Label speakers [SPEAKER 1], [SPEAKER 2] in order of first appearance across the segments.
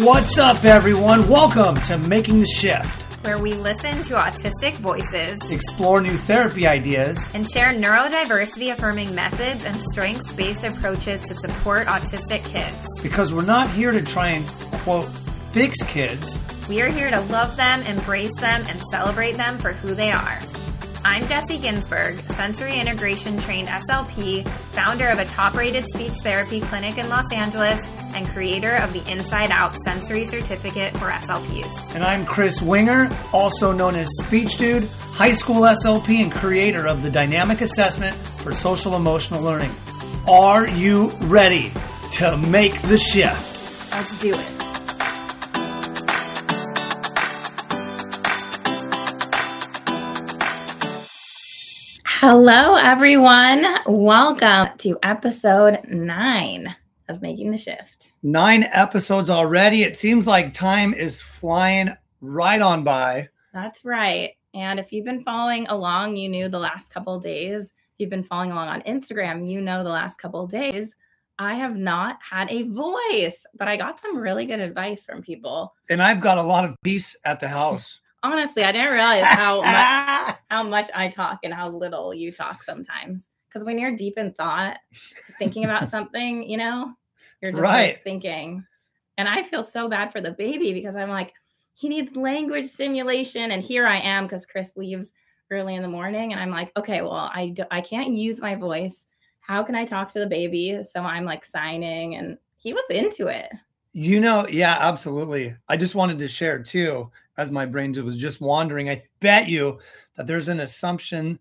[SPEAKER 1] What's up, everyone? Welcome to Making the Shift.
[SPEAKER 2] where we listen to autistic voices
[SPEAKER 1] Explore new therapy ideas.
[SPEAKER 2] and share neurodiversity affirming methods and strengths based approaches to support autistic kids.
[SPEAKER 1] Because we're not here to try and, quote, fix kids.
[SPEAKER 2] We are here to love them, embrace them, and celebrate them for who they are. I'm Jessie Ginsburg, sensory integration trained SLP, founder of a top rated speech therapy clinic in Los Angeles, and creator of the Inside Out Sensory Certificate for SLPs.
[SPEAKER 1] And I'm Chris Wenger, also known as Speech Dude, high school SLP, and creator of the Dynamic Assessment for Social Emotional Learning. Are you ready to make the shift?
[SPEAKER 2] Let's do it. Hello, everyone. Welcome to episode nine of Making the Shift.
[SPEAKER 1] Nine episodes already. It seems like time is flying right on by.
[SPEAKER 2] That's right. And if you've been following along, you knew the last couple days. If you've been following along on Instagram, you know the last couple days. I have not had a voice, but I got some really good advice from people.
[SPEAKER 1] And I've got a lot of peace at the house.
[SPEAKER 2] Honestly, I didn't realize how much how much I talk and how little you talk sometimes. Because when you're deep in thought, thinking about something, you know, you're just
[SPEAKER 1] Right.
[SPEAKER 2] like thinking. And I feel so bad for the baby because I'm like, he needs language stimulation, and here I am because Chris leaves early in the morning, and I'm like, okay, well, I do, I can't use my voice. How can I talk to the baby? So I'm like signing, and he was into it.
[SPEAKER 1] You know, yeah, absolutely. I just wanted to share too, as my brain was just wandering. I bet you that there's an assumption,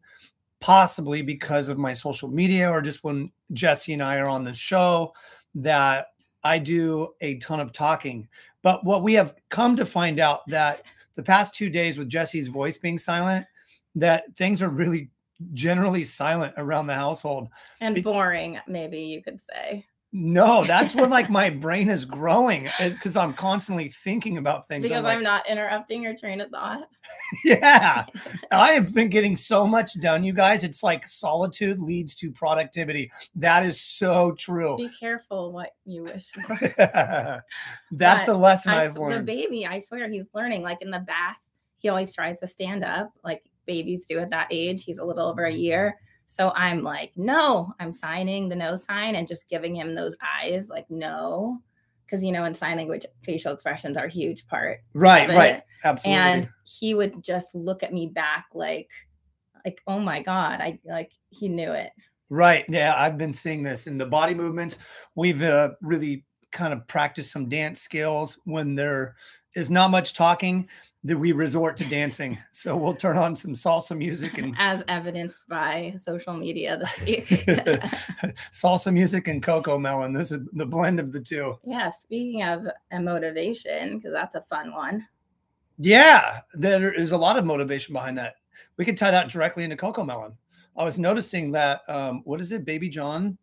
[SPEAKER 1] possibly because of my social media or just when Jessie and I are on the show, that I do a ton of talking. But what we have come to find out that the past two days with Jessie's voice being silent, that things are really generally silent around the household.
[SPEAKER 2] And boring, maybe you could say.
[SPEAKER 1] No, that's when like my brain is growing because I'm constantly thinking about things.
[SPEAKER 2] Because
[SPEAKER 1] like,
[SPEAKER 2] I'm not interrupting your train of thought.
[SPEAKER 1] yeah, I have been getting so much done, you guys. It's like solitude leads to productivity. That is so true.
[SPEAKER 2] Be careful what you wish for.
[SPEAKER 1] That's a lesson
[SPEAKER 2] I,
[SPEAKER 1] I've
[SPEAKER 2] the baby, I swear he's learning. Like in the bath, he always tries to stand up, like babies do at that age. He's a little over a year. So I'm like, no, I'm signing the no sign and just giving him those eyes, like, no. Because, you know, in sign language, facial expressions are a huge part.
[SPEAKER 1] right, right, absolutely.
[SPEAKER 2] And he would just look at me back like, like, oh my God. I like he knew it.
[SPEAKER 1] Right. Yeah, I've been seeing this in the body movements. We've uh, really kind of practiced some dance skills when there is not much talking that we resort to dancing. So we'll turn on some salsa music and
[SPEAKER 2] As evidenced by social media this week.
[SPEAKER 1] salsa music and CoComelon. This is the blend of the two.
[SPEAKER 2] Yeah, speaking of uh, motivation, because that's a fun one.
[SPEAKER 1] Yeah, there is a lot of motivation behind that. We could tie that directly into CoComelon. I was noticing that um, what is it, Baby John?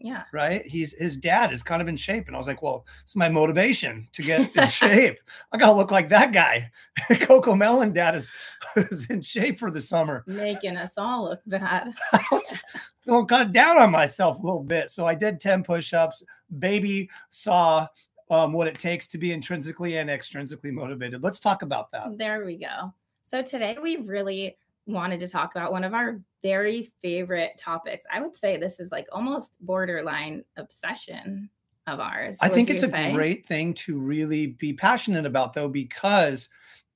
[SPEAKER 2] Yeah.
[SPEAKER 1] right? He's his dad is kind of in shape, and I was like, well, it's my motivation to get in shape. I gotta look like that guy. CoComelon dad is, is in shape for the summer.
[SPEAKER 2] Making us all look bad.
[SPEAKER 1] I was feeling kind of down on myself a little bit, so I did ten push-ups. Baby saw um, what it takes to be intrinsically and extrinsically motivated. Let's talk about that.
[SPEAKER 2] There we go. So today we really wanted to talk about one of our very favorite topics. I would say this is like almost borderline obsession of ours.
[SPEAKER 1] I think it's a great thing to really be passionate about, though, because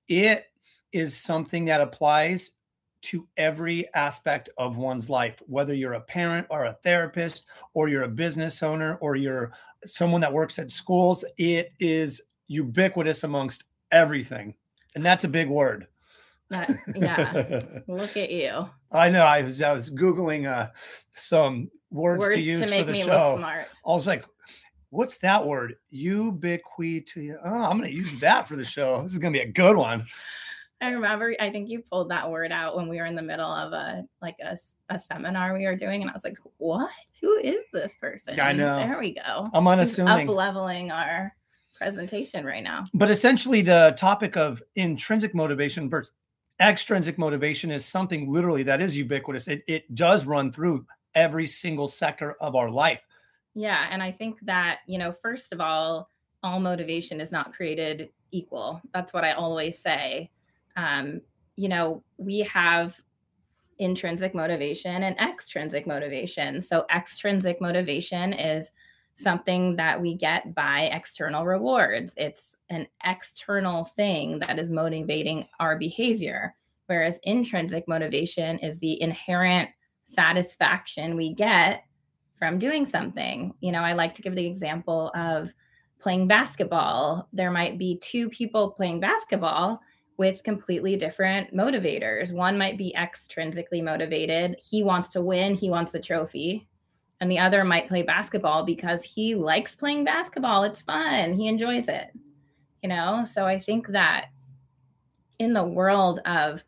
[SPEAKER 1] it is something that applies to every aspect of one's life, whether you're a parent or a therapist, or you're a business owner, or you're someone that works at schools. It is ubiquitous amongst everything. And that's a big word.
[SPEAKER 2] That- yeah. Look at you.
[SPEAKER 1] I know. I was I was googling uh, some words,
[SPEAKER 2] Words
[SPEAKER 1] to use for
[SPEAKER 2] make
[SPEAKER 1] the
[SPEAKER 2] me
[SPEAKER 1] show.
[SPEAKER 2] look smart.
[SPEAKER 1] I was like, what's that word? Ubiquity. Oh, I'm going to use that for the show. This is going to be a good one.
[SPEAKER 2] I remember I think you pulled that word out when we were in the middle of a like a, a seminar we were doing and I was like, "What? Who is this person?"
[SPEAKER 1] I know.
[SPEAKER 2] There we go.
[SPEAKER 1] I'm
[SPEAKER 2] Up
[SPEAKER 1] unassuming.
[SPEAKER 2] leveling our presentation right now.
[SPEAKER 1] But essentially, the topic of intrinsic motivation versus extrinsic motivation is something literally that is ubiquitous. It, it does run through every single sector of our life.
[SPEAKER 2] Yeah. And I think that, you know, first of all, all motivation is not created equal. That's what I always say. Um, you know, we have intrinsic motivation and extrinsic motivation. So, extrinsic motivation is something that we get by external rewards, it's an external thing that is motivating our behavior. Whereas intrinsic motivation is the inherent satisfaction we get from doing something. You know, I like to give the example of playing basketball. There might be two people playing basketball with completely different motivators. One might be extrinsically motivated. He wants to win, he wants a trophy. And the other might play basketball because he likes playing basketball. It's fun, he enjoys it. You know, so I think that in the world of,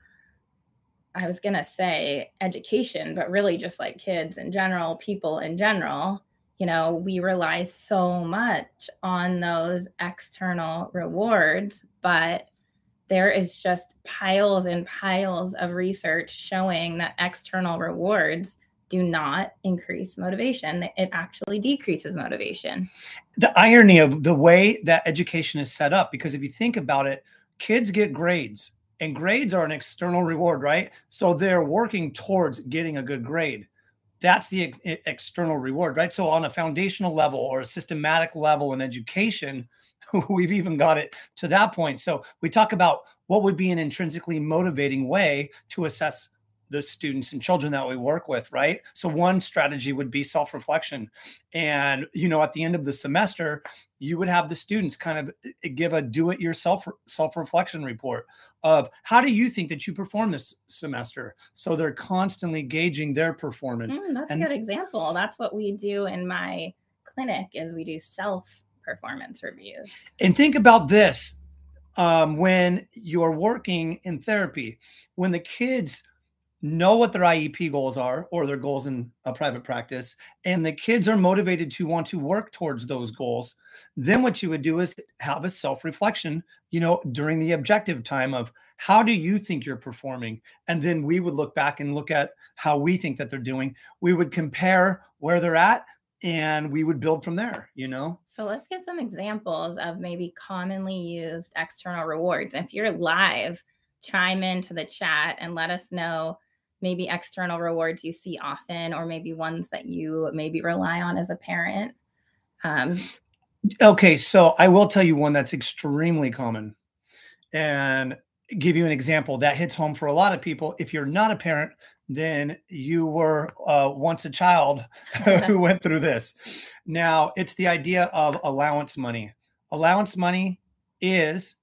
[SPEAKER 2] I was going to say education, but really just like kids in general, people in general, you know, we rely so much on those external rewards, but there is just piles and piles of research showing that external rewards do not increase motivation. It actually decreases motivation.
[SPEAKER 1] The irony of the way that education is set up, because if you think about it, kids get grades and grades are an external reward, right? So they're working towards getting a good grade. That's the ex- external reward, right? So on a foundational level or a systematic level in education, we've even got it to that point. So we talk about what would be an intrinsically motivating way to assess the students and children that we work with right? So one strategy would be self-reflection. And you know at the end of the semester you would have the students kind of eh, give a do it yourself self-reflection report of how do you think that you perform this semester? So they're constantly gauging their performance
[SPEAKER 2] mm, that's and, a good example. That's what we do in my clinic is we do self performance reviews.
[SPEAKER 1] And think about this um, when you're working in therapy, when the kids know what their IEP goals are or their goals in a private practice, and the kids are motivated to want to work towards those goals, then what you would do is have a self reflection, you know, during the objective time of how do you think you're performing? And then we would look back and look at how we think that they're doing. We would compare where they're at and we would build from there you know
[SPEAKER 2] so let's give some examples of maybe commonly used external rewards if you're live chime into the chat and let us know maybe external rewards you see often or maybe ones that you maybe rely on as a parent um,
[SPEAKER 1] okay so i will tell you one that's extremely common and give you an example that hits home for a lot of people if you're not a parent then you were uh, once a child who went through this. Now, it's the idea of allowance money. Allowance money is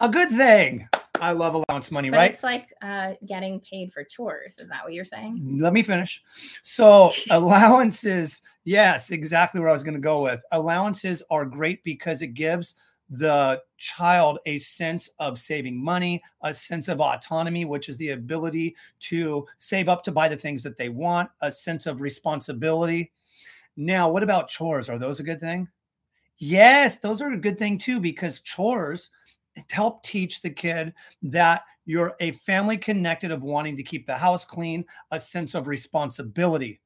[SPEAKER 1] a good thing. I love allowance money,
[SPEAKER 2] but
[SPEAKER 1] right?
[SPEAKER 2] It's like uh, getting paid for chores. Is that what you're saying?
[SPEAKER 1] Let me finish. So, allowances, yes, exactly where I was going to go with. Allowances are great because it gives the child a sense of saving money, a sense of autonomy, which is the ability to save up to buy the things that they want, a sense of responsibility. Now, what about chores? Are those a good thing? Yes, those are a good thing too, because chores help teach the kid that you're a family connected of wanting to keep the house clean, a sense of responsibility.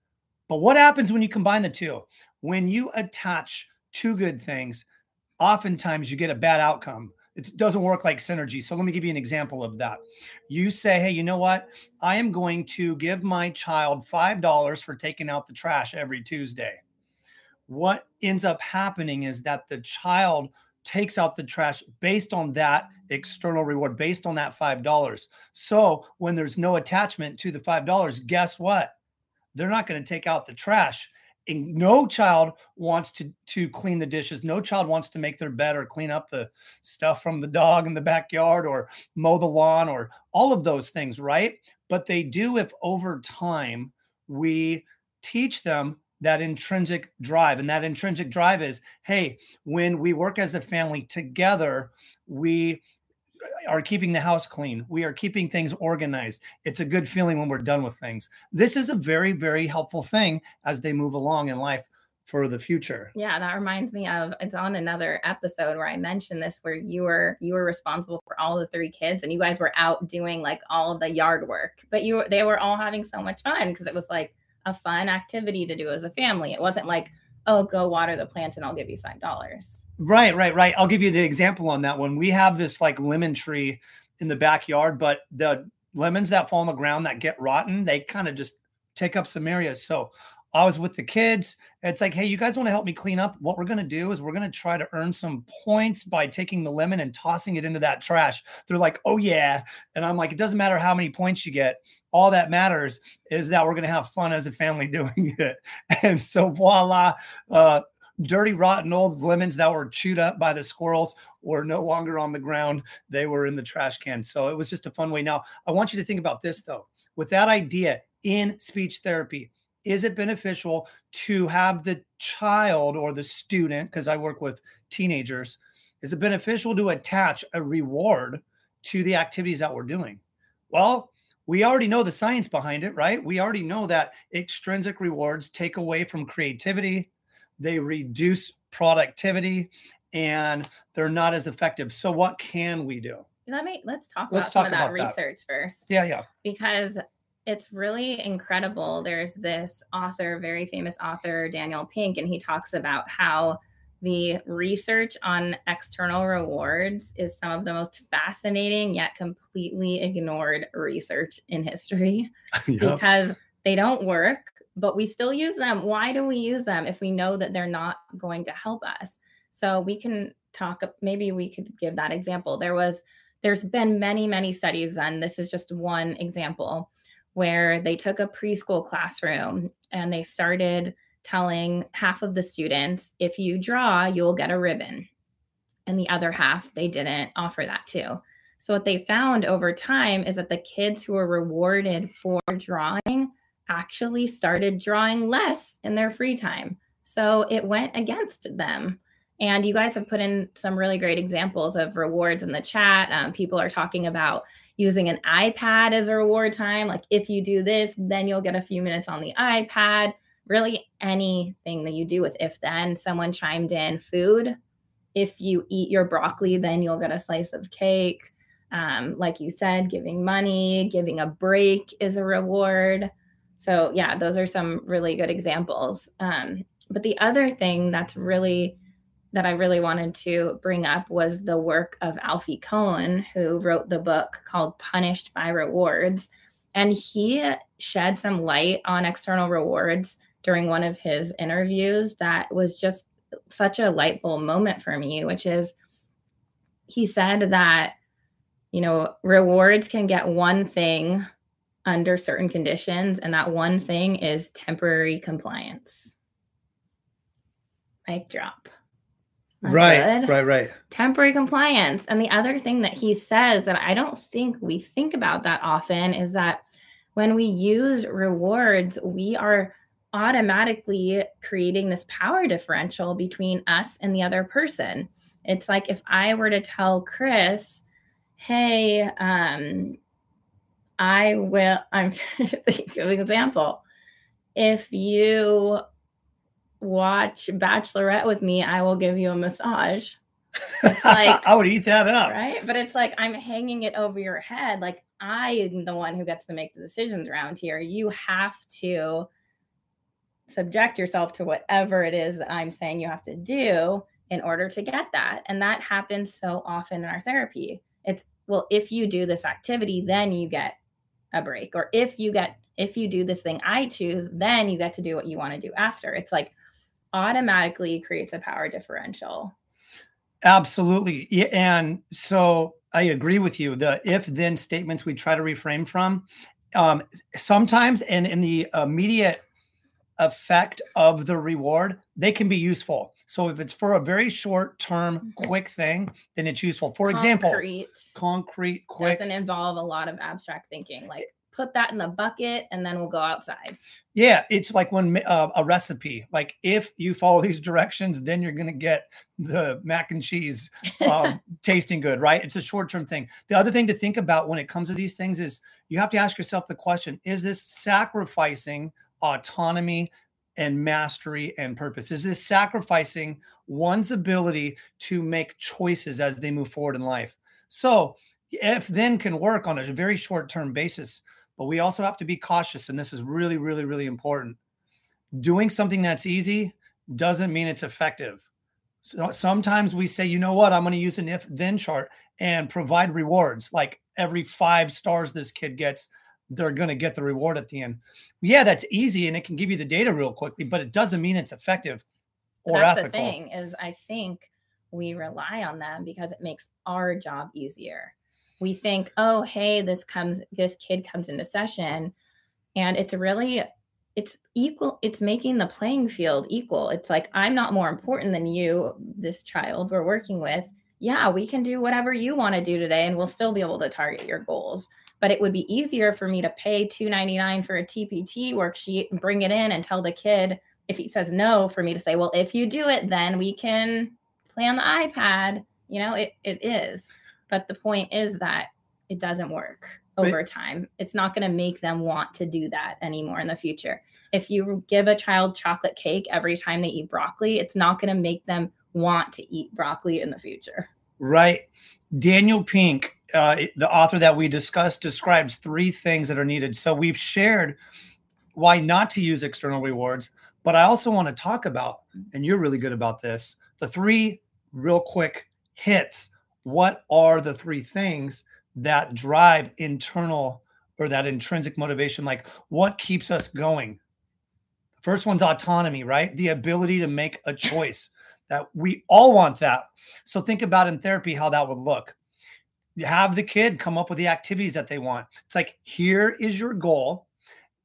[SPEAKER 1] But what happens when you combine the two? When you attach two good things, oftentimes you get a bad outcome. It doesn't work like synergy. So let me give you an example of that. You say, hey, you know what? I am going to give my child $5 for taking out the trash every Tuesday. What ends up happening is that the child takes out the trash based on that external reward, based on that $5. So when there's no attachment to the $5, guess what? They're not going to take out the trash and no child wants to to clean the dishes no child wants to make their bed or clean up the stuff from the dog in the backyard or mow the lawn or all of those things right but they do if over time we teach them that intrinsic drive and that intrinsic drive is hey when we work as a family together we are keeping the house clean. We are keeping things organized. It's a good feeling when we're done with things. This is a very, very helpful thing as they move along in life for the future.
[SPEAKER 2] Yeah, that reminds me of it's on another episode where I mentioned this where you were you were responsible for all the three kids and you guys were out doing like all the yard work. But you they were all having so much fun because it was like a fun activity to do as a family. It wasn't like, "Oh, go water the plants and I'll give you $5."
[SPEAKER 1] Right, right, right. I'll give you the example on that one. We have this like lemon tree in the backyard, but the lemons that fall on the ground that get rotten, they kind of just take up some areas. So I was with the kids. It's like, hey, you guys want to help me clean up? What we're going to do is we're going to try to earn some points by taking the lemon and tossing it into that trash. They're like, oh, yeah. And I'm like, it doesn't matter how many points you get. All that matters is that we're going to have fun as a family doing it. And so, voila, uh, dirty, rotten old lemons that were chewed up by the squirrels were no longer on the ground. They were in the trash can. So it was just a fun way. Now, I want you to think about this, though. With that idea in speech therapy, is it beneficial to have the child or the student, because I work with teenagers, is it beneficial to attach a reward to the activities that we're doing? Well, we already know the science behind it, right? We already know that extrinsic rewards take away from creativity, they reduce productivity, and they're not as effective. So, what can we do?
[SPEAKER 2] Let me let's talk let's about talk some of that research that. first.
[SPEAKER 1] Yeah, yeah.
[SPEAKER 2] Because it's really incredible. There's this author, very famous author, Daniel Pink, and he talks about how the research on external rewards is some of the most fascinating yet completely ignored research in history yep. because they don't work, but we still use them. Why do we use them if we know that they're not going to help us? So we can talk, maybe we could give that example. There was, there's been many, many studies, and this is just one example where they took a preschool classroom and they started telling half of the students, if you draw, you'll get a ribbon. And the other half, they didn't offer that to. So, what they found over time is that the kids who were rewarded for drawing actually started drawing less in their free time. So, it went against them. And you guys have put in some really great examples of rewards in the chat. Um, people are talking about using an iPad as a reward time. Like if you do this, then you'll get a few minutes on the iPad. Really, anything that you do with if then. Someone chimed in food. If you eat your broccoli, then you'll get a slice of cake. Um, like you said, giving money, giving a break is a reward. So, yeah, those are some really good examples. Um, but the other thing that's really that I really wanted to bring up was the work of Alfie Kohn, who wrote the book called Punished by Rewards. And he shed some light on external rewards during one of his interviews that was just such a light bulb moment for me, which is he said that, you know, rewards can get one thing under certain conditions, and that one thing is temporary compliance. Mic drop
[SPEAKER 1] right good. right right.
[SPEAKER 2] Temporary compliance. And the other thing that he says that i don't think we think about that often is that when we use rewards we are automatically creating this power differential between us and the other person. It's like if i were to tell chris hey um i will i'm trying to think of an example. If you watch Bachelorette with me, I will give you a massage.
[SPEAKER 1] It's like I would eat that up.
[SPEAKER 2] Right. But it's like I'm hanging it over your head. Like I am the one who gets to make the decisions around here. You have to subject yourself to whatever it is that I'm saying you have to do in order to get that. And that happens so often in our therapy. It's well, if you do this activity, then you get a break. Or if you get if you do this thing I choose, then you get to do what you want to do after. It's like automatically creates a power differential.
[SPEAKER 1] Absolutely. And so I agree with you. The if then statements we try to refrain from um, sometimes and in the immediate effect of the reward, they can be useful. So if it's for a very short term, mm-hmm. quick thing, then it's useful. For concrete, example, concrete, quick.
[SPEAKER 2] Doesn't involve a lot of abstract thinking. Like put that in the bucket and then we'll go outside.
[SPEAKER 1] Yeah, it's like when uh, a recipe. Like if you follow these directions, then you're going to get the mac and cheese um, tasting good, right? It's a short-term thing. The other thing to think about when it comes to these things is you have to ask yourself the question: Is this sacrificing autonomy and mastery and purpose? Is this sacrificing one's ability to make choices as they move forward in life? So if then can work on a very short-term basis but we also have to be cautious. And this is really, really, really important. Doing something that's easy doesn't mean it's effective. So sometimes we say, you know what, I'm going to use an if then chart and provide rewards. Like every five stars this kid gets, they're going to get the reward at the end. Yeah, that's easy and it can give you the data real quickly, but it doesn't mean it's effective or
[SPEAKER 2] that's
[SPEAKER 1] ethical.
[SPEAKER 2] the thing is I think we rely on them because it makes our job easier. We think, oh, hey, this comes, this kid comes into session, and it's really, it's equal. It's making the playing field equal. It's like I'm not more important than you, this child we're working with. Yeah, we can do whatever you want to do today, and we'll still be able to target your goals. But it would be easier for me to pay two ninety nine for a TPT worksheet and bring it in and tell the kid if he says no, for me to say, well, if you do it, then we can play on the iPad. You know, it it is. But the point is that it doesn't work over time. It's not going to make them want to do that anymore in the future. If you give a child chocolate cake every time they eat broccoli, it's not going to make them want to eat broccoli in the future.
[SPEAKER 1] Right. Daniel Pink, uh, the author that we discussed, describes three things that are needed. So we've shared why not to use external rewards, but I also want to talk about, and you're really good about this, the three real quick hits. What are the three things that drive internal or that intrinsic motivation? Like what keeps us going? The first one's autonomy, right? The ability to make a choice that we all want that. So think about in therapy how that would look. You have the kid come up with the activities that they want. It's like, here is your goal.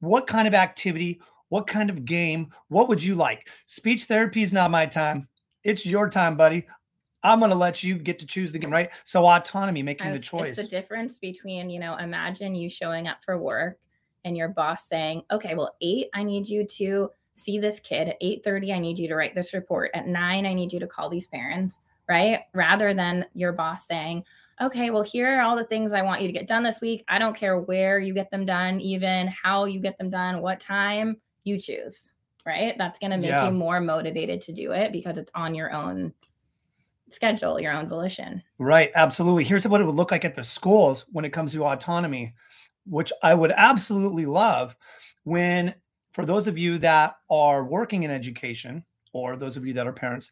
[SPEAKER 1] What kind of activity? What kind of game? What would you like? Speech therapy is not my time. It's your time, buddy. I'm going to let you get to choose the game, right? So autonomy, making As, the choice.
[SPEAKER 2] It's the difference between, you know, imagine you showing up for work and your boss saying, "Okay, well, 8, I need you to see this kid. At 8:30, I need you to write this report. At 9, I need you to call these parents." Right? Rather than your boss saying, "Okay, well, here are all the things I want you to get done this week. I don't care where you get them done, even how you get them done, what time you choose." Right? That's going to make yeah. you more motivated to do it because it's on your own schedule your own volition.
[SPEAKER 1] Right. Absolutely. Here's what it would look like at the schools when it comes to autonomy, which I would absolutely love when, for those of you that are working in education or those of you that are parents,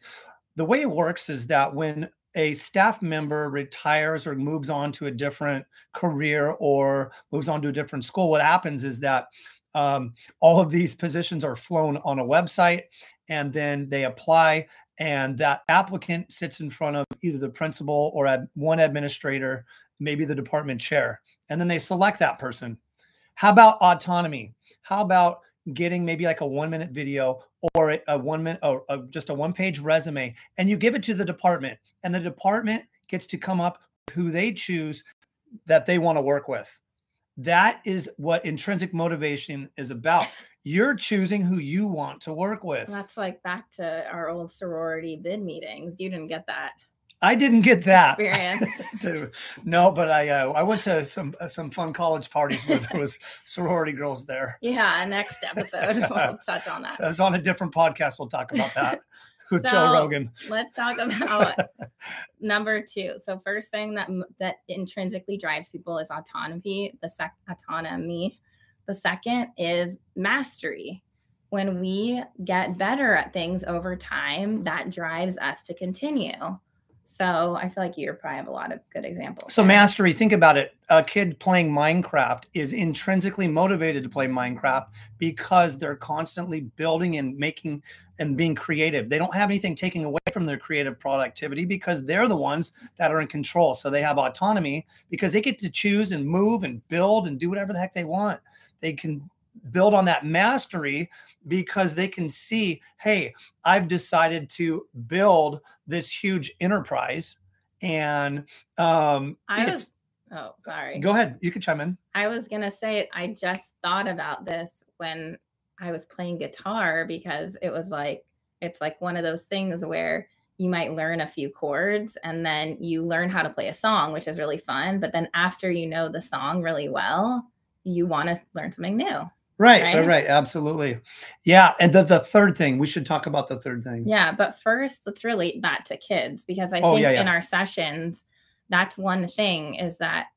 [SPEAKER 1] the way it works is that when a staff member retires or moves on to a different career or moves on to a different school, what happens is that um, all of these positions are flown on a website and then they apply and that applicant sits in front of either the principal or one administrator, maybe the department chair, and then they select that person. How about autonomy? How about getting maybe like a one minute video or a one minute or uh, just a one page resume and you give it to the department and the department gets to come up with who they choose that they want to work with. That is what intrinsic motivation is about. You're choosing who you want to work with.
[SPEAKER 2] That's like back to our old sorority bid meetings. You didn't get that.
[SPEAKER 1] I didn't get that
[SPEAKER 2] experience.
[SPEAKER 1] no, but I uh, I went to some uh, some fun college parties where there was sorority girls there.
[SPEAKER 2] Yeah, next episode we'll touch on that.
[SPEAKER 1] That's on a different podcast. We'll talk about that with so, Joe Rogan.
[SPEAKER 2] Let's talk about number two. So first thing that that intrinsically drives people is autonomy. The sec autonomy the second is mastery. When we get better at things over time, that drives us to continue. So I feel like you probably have a lot of good examples.
[SPEAKER 1] So mastery, think about it. A kid playing Minecraft is intrinsically motivated to play Minecraft because they're constantly building and making and being creative. They don't have anything taking away from their creative productivity because they're the ones that are in control. So they have autonomy because they get to choose and move and build and do whatever the heck they want they can build on that mastery because they can see hey i've decided to build this huge enterprise and um
[SPEAKER 2] I was, oh sorry.
[SPEAKER 1] Go ahead. You can chime in.
[SPEAKER 2] I was gonna say i just thought about this when i was playing guitar because it was like it's like one of those things where you might learn a few chords and then you learn how to play a song which is really fun but then after you know the song really well you want to learn something new.
[SPEAKER 1] Right, right, right, absolutely. Yeah. And the, the third thing, we should talk about the third thing.
[SPEAKER 2] Yeah. But first, let's relate that to kids because I oh, think yeah, yeah. in our sessions, that's one thing is that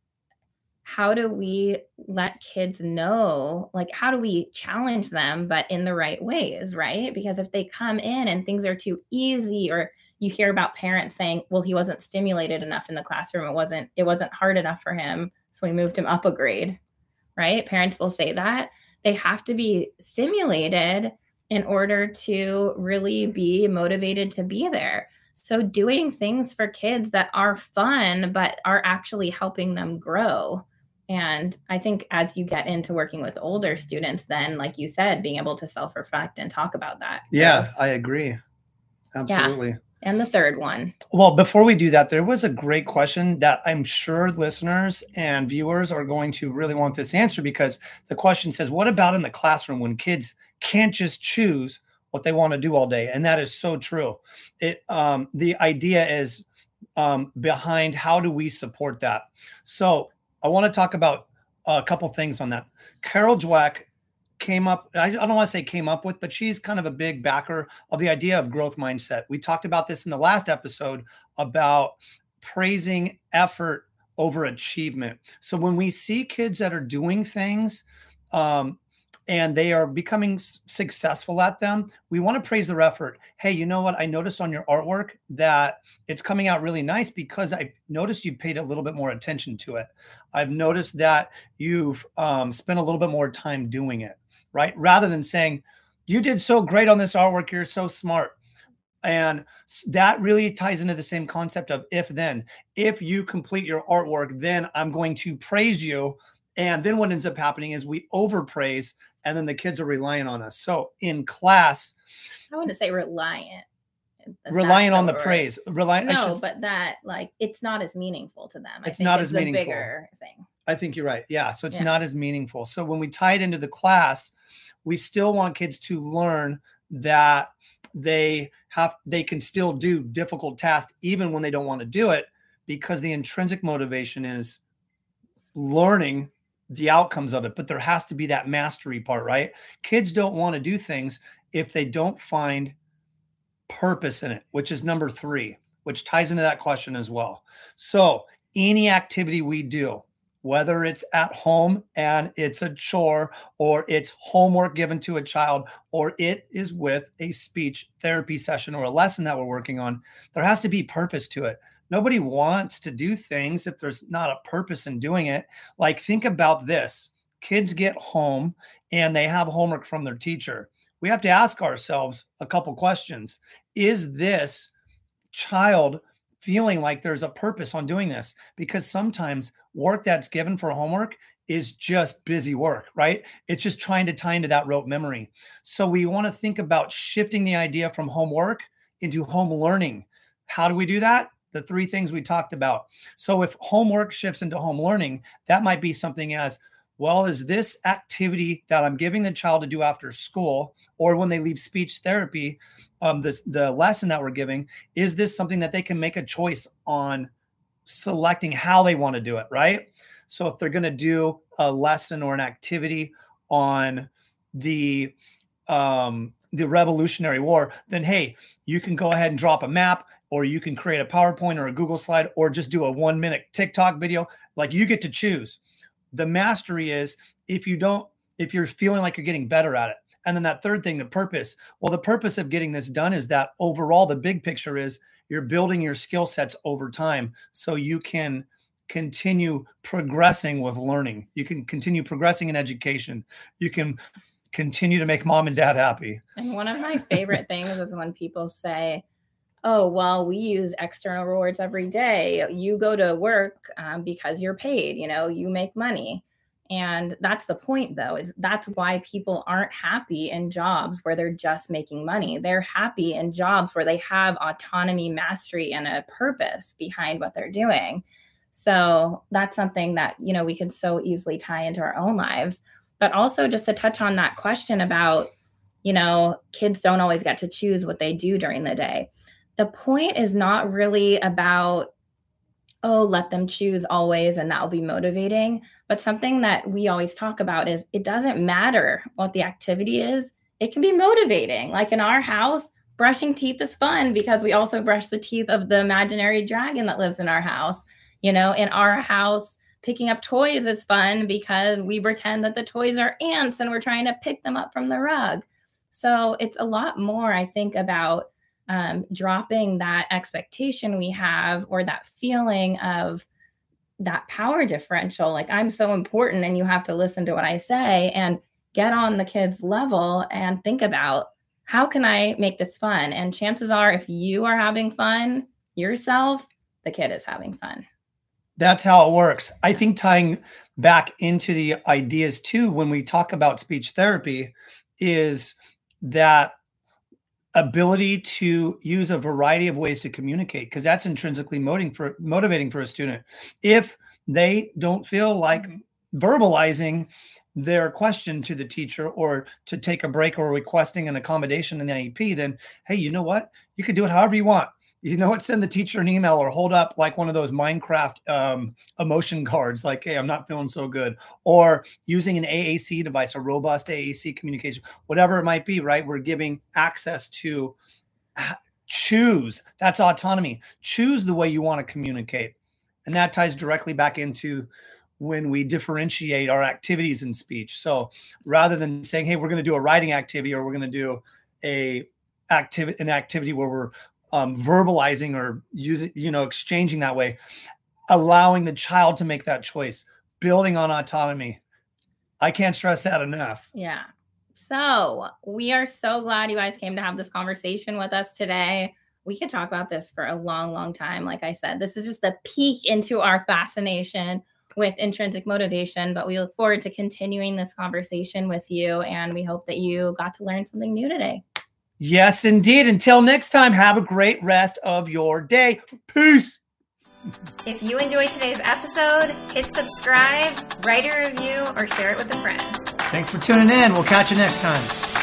[SPEAKER 2] how do we let kids know like how do we challenge them but in the right ways right because if they come in and things are too easy or you hear about parents saying, "Well, he wasn't stimulated enough in the classroom. It wasn't it wasn't hard enough for him, so we moved him up a grade." Right? Parents will say that. They have to be stimulated in order to really be motivated to be there. So doing things for kids that are fun but are actually helping them grow. And I think as you get into working with older students, then, like you said, being able to self reflect and talk about that.
[SPEAKER 1] Yeah. I agree. Absolutely. Yeah.
[SPEAKER 2] And the third one.
[SPEAKER 1] Well, before we do that, there was a great question that I'm sure listeners and viewers are going to really want this answer because the question says, What about in the classroom when kids can't just choose what they want to do all day? And that is so true. It um, the idea is um, behind how do we support that? So I want to talk about a couple things on that. Carol Dweck came up I, don't want to say came up with but she's kind of a big backer of the idea of growth mindset. We talked about this in the last episode about praising effort over achievement. So when we see kids that are doing things um, and they are becoming successful at them we want to praise their effort. Hey you know what? I noticed on your artwork that it's coming out really nice because i noticed you paid a little bit more attention to it. I've noticed that you've um, spent a little bit more time doing it right? Rather than saying, you did so great on this artwork, you're so smart. And that really ties into the same concept of if then. If you complete your artwork, then I'm going to praise you. And then what ends up happening is we overpraise, and then the kids are relying on us. So in class,
[SPEAKER 2] I wouldn't say reliant.
[SPEAKER 1] Relying on the word. praise.
[SPEAKER 2] Relying. No, but that like it's not as meaningful to them.
[SPEAKER 1] It's not as meaningful.
[SPEAKER 2] Bigger thing.
[SPEAKER 1] I think you're right. Yeah. So it's yeah. not as meaningful. So when we tie it into the class, we still want kids to learn that they have they can still do difficult tasks even when they don't want to do it because the intrinsic motivation is learning the outcomes of it but there has to be that mastery part right kids don't want to do things if they don't find purpose in it which is number 3 which ties into that question as well so any activity we do whether it's at home and it's a chore or it's homework given to a child or it is with a speech therapy session or a lesson that we're working on, there has to be purpose to it. Nobody wants to do things if there's not a purpose in doing it. Like, think about this kids get home and they have homework from their teacher. We have to ask ourselves a couple questions Is this child feeling like there's a purpose on doing this? Because sometimes work that's given for homework is just busy work, right? It's just trying to tie into that rote memory. So we want to think about shifting the idea from homework into home learning. How do we do that? The three things we talked about. So if homework shifts into home learning, that might be something as well is this activity that I'm giving the child to do after school or when they leave speech therapy, um, this the lesson that we're giving, is this something that they can make a choice on selecting how they want to do it, right? So if they're going to do a lesson or an activity on the um, the Revolutionary War, then hey, you can go ahead and drop a map, or you can create a PowerPoint or a Google slide, or just do a one minute TikTok video. Like you get to choose. The mastery is if you don't, if you're feeling like you're getting better at it. And then that third thing, the purpose. Well, the purpose of getting this done is that overall, the big picture is you're building your skill sets over time so you can continue progressing with learning. You can continue progressing in education. You can continue to make mom and dad happy.
[SPEAKER 2] And one of my favorite things is when people say, oh, well, we use external rewards every day. You go to work um, because you're paid, you know, you make money. And that's the point, though, is that's why people aren't happy in jobs where they're just making money. They're happy in jobs where they have autonomy, mastery, and a purpose behind what they're doing. So that's something that, you know, we can so easily tie into our own lives. But also, just to touch on that question about, you know, kids don't always get to choose what they do during the day. The point is not really about oh, let them choose always and that'll be motivating. But something that we always talk about is it doesn't matter what the activity is, it can be motivating. Like in our house, brushing teeth is fun because we also brush the teeth of the imaginary dragon that lives in our house. You know, in our house, picking up toys is fun because we pretend that the toys are ants and we're trying to pick them up from the rug. So it's a lot more, I think, about um, dropping that expectation we have or that feeling of that power differential like i'm so important and you have to listen to what i say and get on the kids level and think about how can i make this fun? And chances are if you are having fun yourself the kid is having fun.
[SPEAKER 1] That's how it works. I think tying back into the ideas too when we talk about speech therapy is that ability to use a variety of ways to communicate because that's intrinsically motivating for motivating for a student if they don't feel like mm-hmm. verbalizing their question to the teacher or to take a break or requesting an accommodation in the IEP, then hey, you know what? You can do it however you want you know what send the teacher an email or hold up like one of those minecraft um, emotion cards like hey i'm not feeling so good or using an aac device a robust aac communication whatever it might be right? We're giving access to choose that's autonomy. Choose the way you want to communicate. And that ties directly back into when we differentiate our activities in speech. So rather than saying hey we're going to do a writing activity or we're going to do a activity an activity where we're um, verbalizing or using, you know, exchanging that way, allowing the child to make that choice, building on autonomy. I can't stress that enough.
[SPEAKER 2] Yeah. So we are so glad you guys came to have this conversation with us today. We could talk about this for a long, long time. Like I said, this is just a peek into our fascination with intrinsic motivation, but we look forward to continuing this conversation with you. And we hope that you got to learn something new today.
[SPEAKER 1] Yes, indeed. Until next time, have a great rest of your day. Peace.
[SPEAKER 2] If you enjoyed today's episode, hit subscribe, write a review, or share it with a friend.
[SPEAKER 1] Thanks for tuning in. We'll catch you next time.